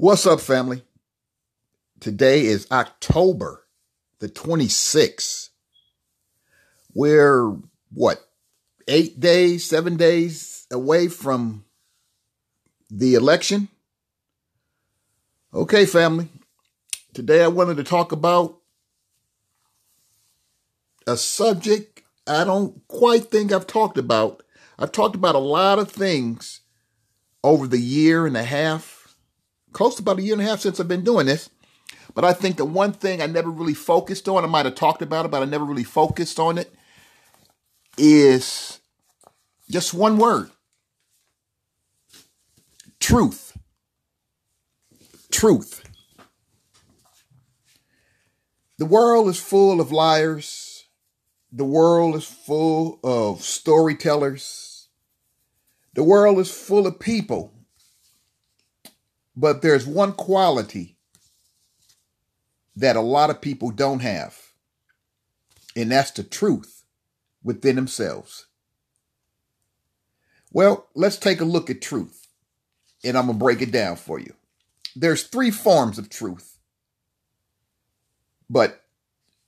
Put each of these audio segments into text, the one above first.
What's up, family? Today is October the 26th. We're what, eight days, seven days away from the election? Okay, family. Today I wanted to talk about a subject I don't quite think I've talked about. I've talked about a lot of things over the year and a half, close to about a year and a half since I've been doing this. But I think the one thing I never really focused on, I might have talked about it, but I never really focused on it, is just one word truth. Truth. The world is full of liars the world is full of storytellers. The world is full of people. But there's one quality that a lot of people don't have, and that's the truth within themselves. Well, let's take a look at truth, and I'm going to break it down for you. There's three forms of truth, but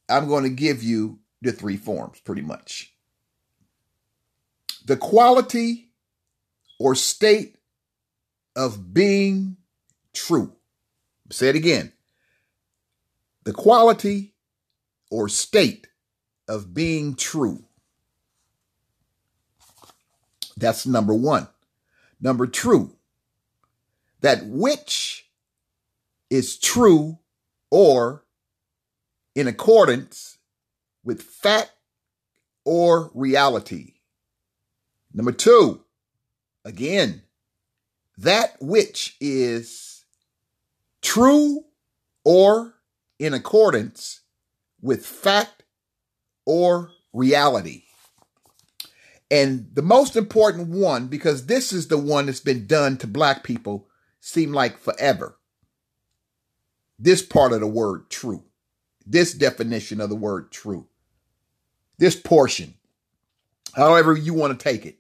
I'm going to give you the three forms pretty much. The quality or state of being true. Say it again. The quality or state of being true. That's number one. Number two, that which is true or in accordance with fact or reality. Number two, again, that which is true or in accordance with fact or reality. And the most important one, because this is the one that's been done to black people, seem like forever. This part of the word true, this definition of the word true this portion, however you want to take it.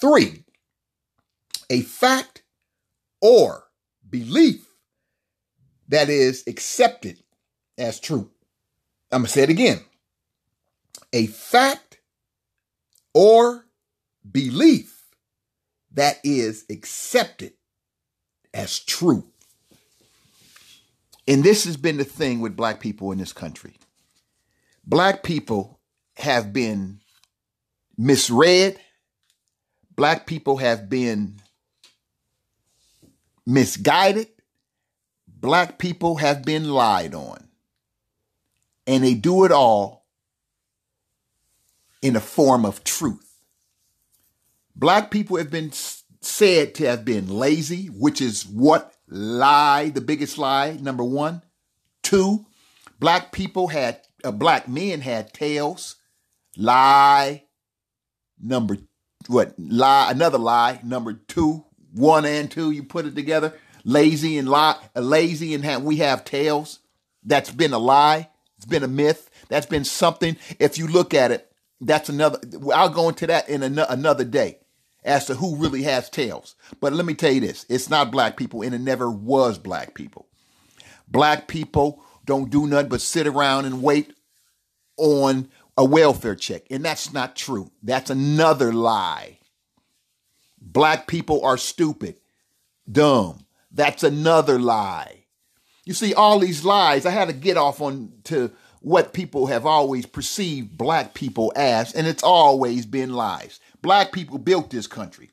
Three, a fact or belief that is accepted as true. I'm going to say it again. A fact or belief that is accepted as true. And this has been the thing with black people in this country black people have been misread. Black people have been misguided. Black people have been lied on. And they do it all in a form of truth. Black people have been said to have been lazy, which is what lie, the biggest lie, number one. Two, black people had uh, black men had tails. Lie. Number what? Lie. Another lie. Number two. One and two. You put it together. Lazy and lie. Lazy and have, we have tails. That's been a lie. It's been a myth. That's been something. If you look at it, that's another. I'll go into that in an, another day as to who really has tails. But let me tell you this: it's not black people, and it never was black people. Black people don't do nothing but sit around and wait on a welfare check. And that's not true. That's another lie. Black people are stupid, dumb. That's another lie. You see, all these lies, I had to get off on to what people have always perceived black people as, and it's always been lies. Black people built this country.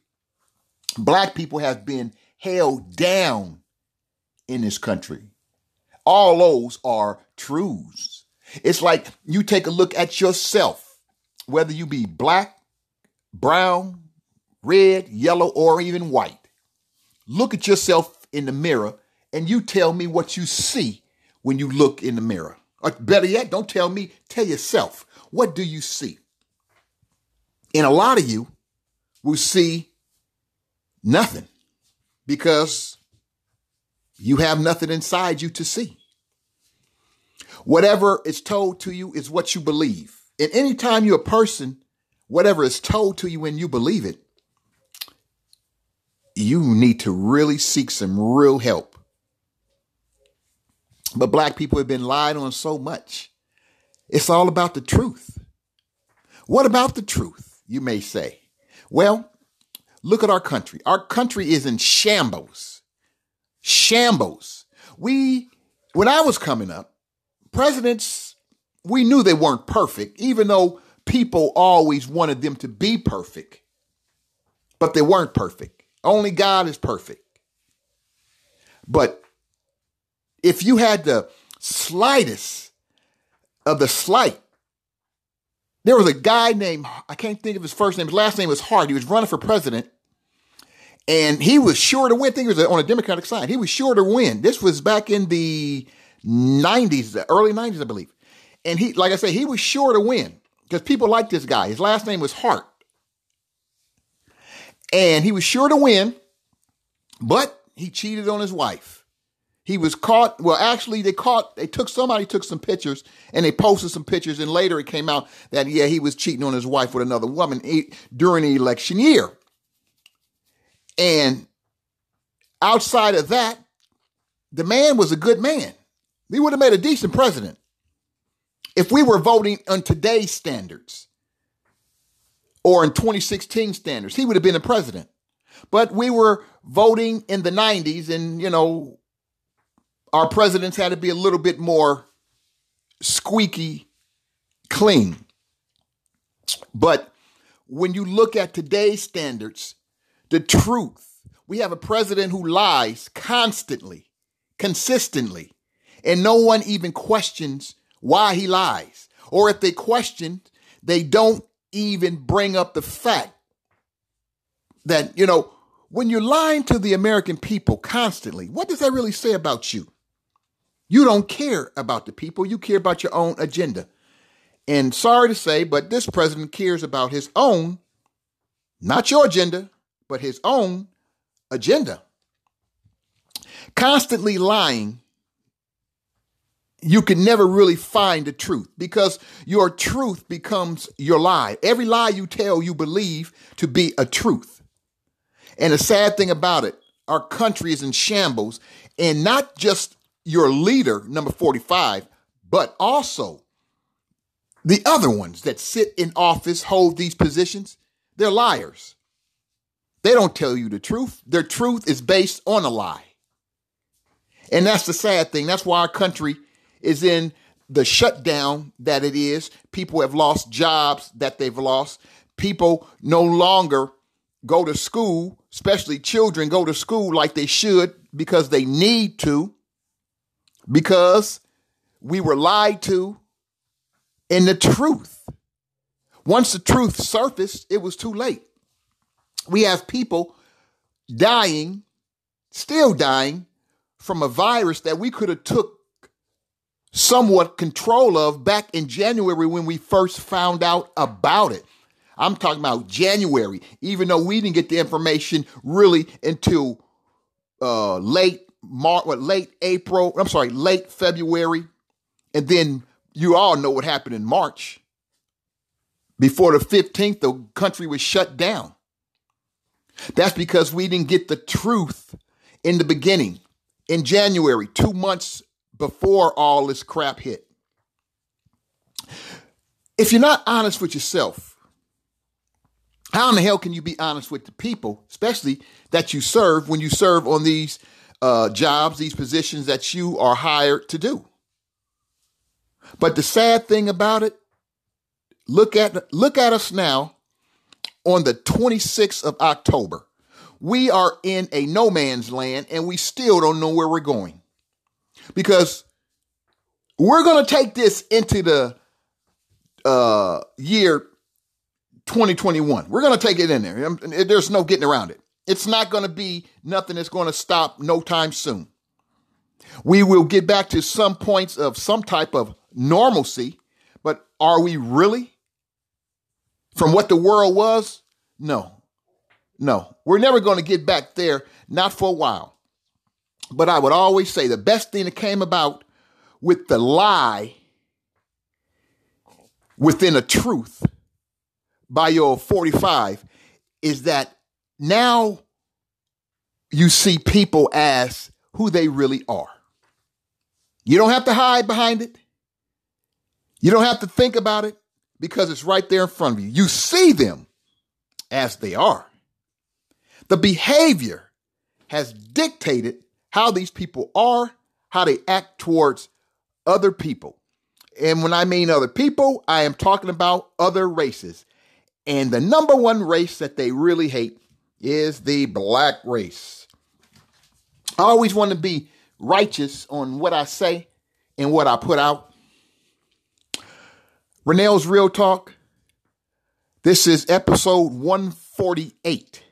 Black people have been held down in this country. All those are truths. It's like you take a look at yourself, whether you be black, brown, red, yellow, or even white. Look at yourself in the mirror and you tell me what you see when you look in the mirror. Or better yet, don't tell me, tell yourself. What do you see? And a lot of you will see nothing because you have nothing inside you to see. Whatever is told to you is what you believe. And anytime you're a person, whatever is told to you and you believe it, you need to really seek some real help. But black people have been lied on so much. It's all about the truth. What about the truth, you may say? Well, look at our country. Our country is in shambles. Shambles. We, when I was coming up, presidents, we knew they weren't perfect, even though people always wanted them to be perfect. But they weren't perfect. Only God is perfect. But if you had the slightest of the slight, there was a guy named, I can't think of his first name, his last name was Hart. He was running for president. And he was sure to win. I think he was on a Democratic side. He was sure to win. This was back in the 90s, the early 90s, I believe. And he, like I said, he was sure to win because people liked this guy. His last name was Hart. And he was sure to win, but he cheated on his wife. He was caught. Well, actually, they caught, they took somebody took some pictures and they posted some pictures. And later it came out that, yeah, he was cheating on his wife with another woman during the election year. And outside of that, the man was a good man. He would have made a decent president if we were voting on today's standards or in 2016 standards. He would have been a president. But we were voting in the 90s, and, you know, our presidents had to be a little bit more squeaky clean. But when you look at today's standards, the truth, we have a president who lies constantly, consistently, and no one even questions why he lies. Or if they question, they don't even bring up the fact that, you know, when you're lying to the American people constantly, what does that really say about you? You don't care about the people, you care about your own agenda. And sorry to say, but this president cares about his own, not your agenda, but his own agenda. Constantly lying, you can never really find the truth because your truth becomes your lie. Every lie you tell, you believe to be a truth. And the sad thing about it, our country is in shambles, and not just your leader, number 45, but also the other ones that sit in office, hold these positions. They're liars. They don't tell you the truth. Their truth is based on a lie. And that's the sad thing. That's why our country is in the shutdown that it is. People have lost jobs that they've lost. People no longer go to school, especially children go to school like they should because they need to, because we were lied to. And the truth, once the truth surfaced, it was too late we have people dying, still dying from a virus that we could have took somewhat control of back in January when we first found out about it. I'm talking about January, even though we didn't get the information really until uh, late March, late April. I'm sorry, late February, and then you all know what happened in March. Before the 15th, the country was shut down. That's because we didn't get the truth in the beginning, in January, two months before all this crap hit. If you're not honest with yourself, how in the hell can you be honest with the people, especially that you serve when you serve on these uh, jobs, these positions that you are hired to do? But the sad thing about it, look at look at us now on the 26th of October. We are in a no man's land and we still don't know where we're going. Because we're going to take this into the uh, year 2021. We're going to take it in there. There's no getting around it. It's not going to be nothing that's going to stop no time soon. We will get back to some points of some type of normalcy, but are we really? from what the world was? No. No. We're never going to get back there, not for a while. But I would always say the best thing that came about with the lie within a truth by your 45 is that now you see people as who they really are. You don't have to hide behind it. You don't have to think about it because it's right there in front of you. You see them as they are. The behavior has dictated how these people are, how they act towards other people. And when I mean other people, I am talking about other races. And the number one race that they really hate is the black race. I always want to be righteous on what I say and what I put out. Renell's Real Talk. This is episode 148.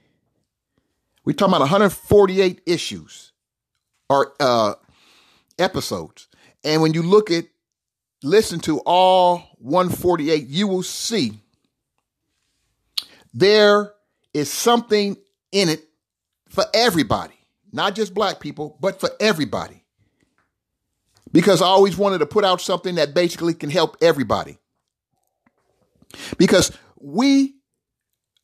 We're talking about 148 issues or uh, episodes. And when you look at, listen to all 148, you will see there is something in it for everybody, not just black people, but for everybody. Because I always wanted to put out something that basically can help everybody. Because we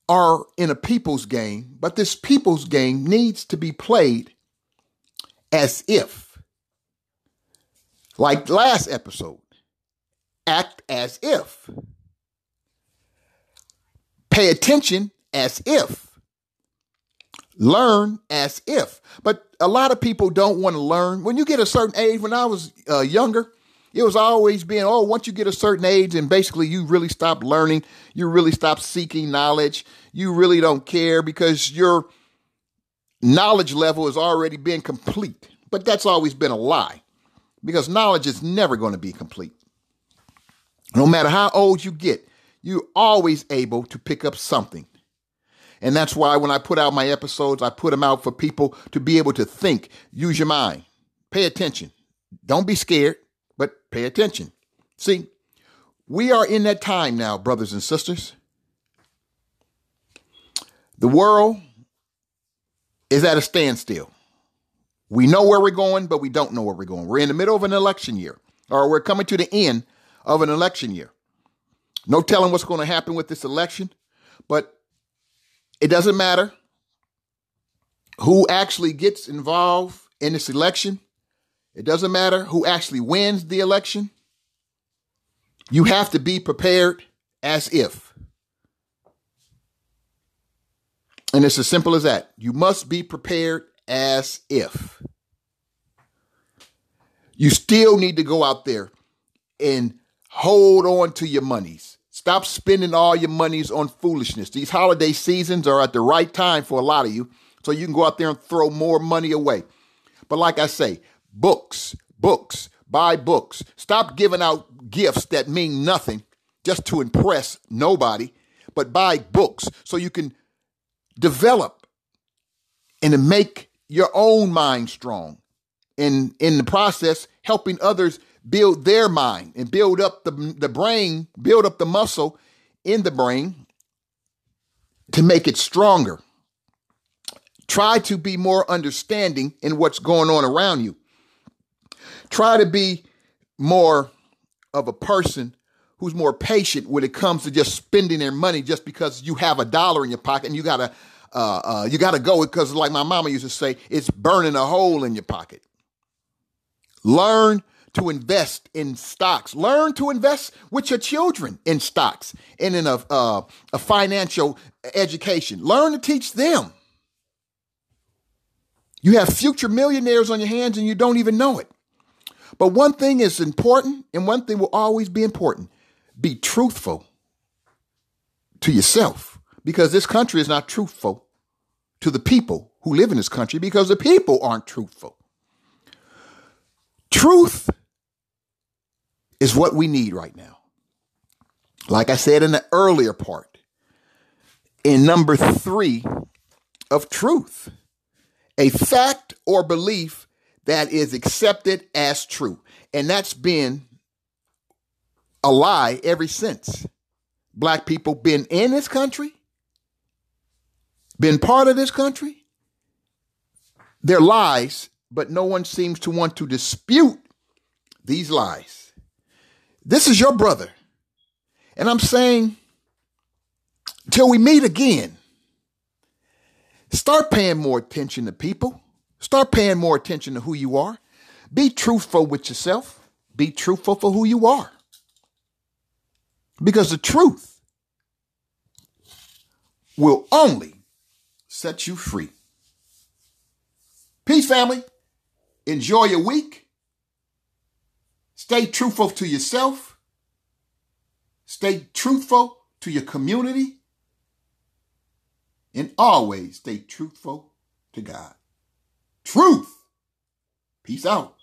are in a people's game, but this people's game needs to be played as if, like last episode, act as if, pay attention as if, learn as if. But a lot of people don't want to learn. When you get a certain age, when I was uh, younger, it was always being, oh, once you get a certain age and basically you really stop learning, you really stop seeking knowledge, you really don't care because your knowledge level has already been complete. But that's always been a lie because knowledge is never going to be complete. No matter how old you get, you're always able to pick up something. And that's why when I put out my episodes, I put them out for people to be able to think, use your mind, pay attention. Don't be scared but pay attention. See, we are in that time now, brothers and sisters. The world is at a standstill. We know where we're going, but we don't know where we're going. We're in the middle of an election year, or we're coming to the end of an election year. No telling what's going to happen with this election, but it doesn't matter who actually gets involved in this election. It doesn't matter who actually wins the election. You have to be prepared as if. And it's as simple as that. You must be prepared as if. You still need to go out there and hold on to your monies. Stop spending all your monies on foolishness. These holiday seasons are at the right time for a lot of you, so you can go out there and throw more money away. But like I say, Books, books, buy books. Stop giving out gifts that mean nothing just to impress nobody, but buy books so you can develop and to make your own mind strong. In in the process, helping others build their mind and build up the, the brain, build up the muscle in the brain to make it stronger. Try to be more understanding in what's going on around you. Try to be more of a person who's more patient when it comes to just spending their money just because you have a dollar in your pocket and you gotta uh, uh, you gotta go because like my mama used to say, it's burning a hole in your pocket. Learn to invest in stocks. Learn to invest with your children in stocks and in a, uh, a financial education. Learn to teach them. You have future millionaires on your hands and you don't even know it. But one thing is important, and one thing will always be important be truthful to yourself, because this country is not truthful to the people who live in this country because the people aren't truthful. Truth is what we need right now. Like I said in the earlier part, in number three of truth, a fact or belief that is accepted as true. And that's been a lie ever since. Black people been in this country, been part of this country. They're lies, but no one seems to want to dispute these lies. This is your brother. And I'm saying, till we meet again, Start paying more attention to people. Start paying more attention to who you are. Be truthful with yourself. Be truthful for who you are. Because the truth will only set you free. Peace, family. Enjoy your week. Stay truthful to yourself. Stay truthful to your community. And always stay truthful to God. Truth. Peace out.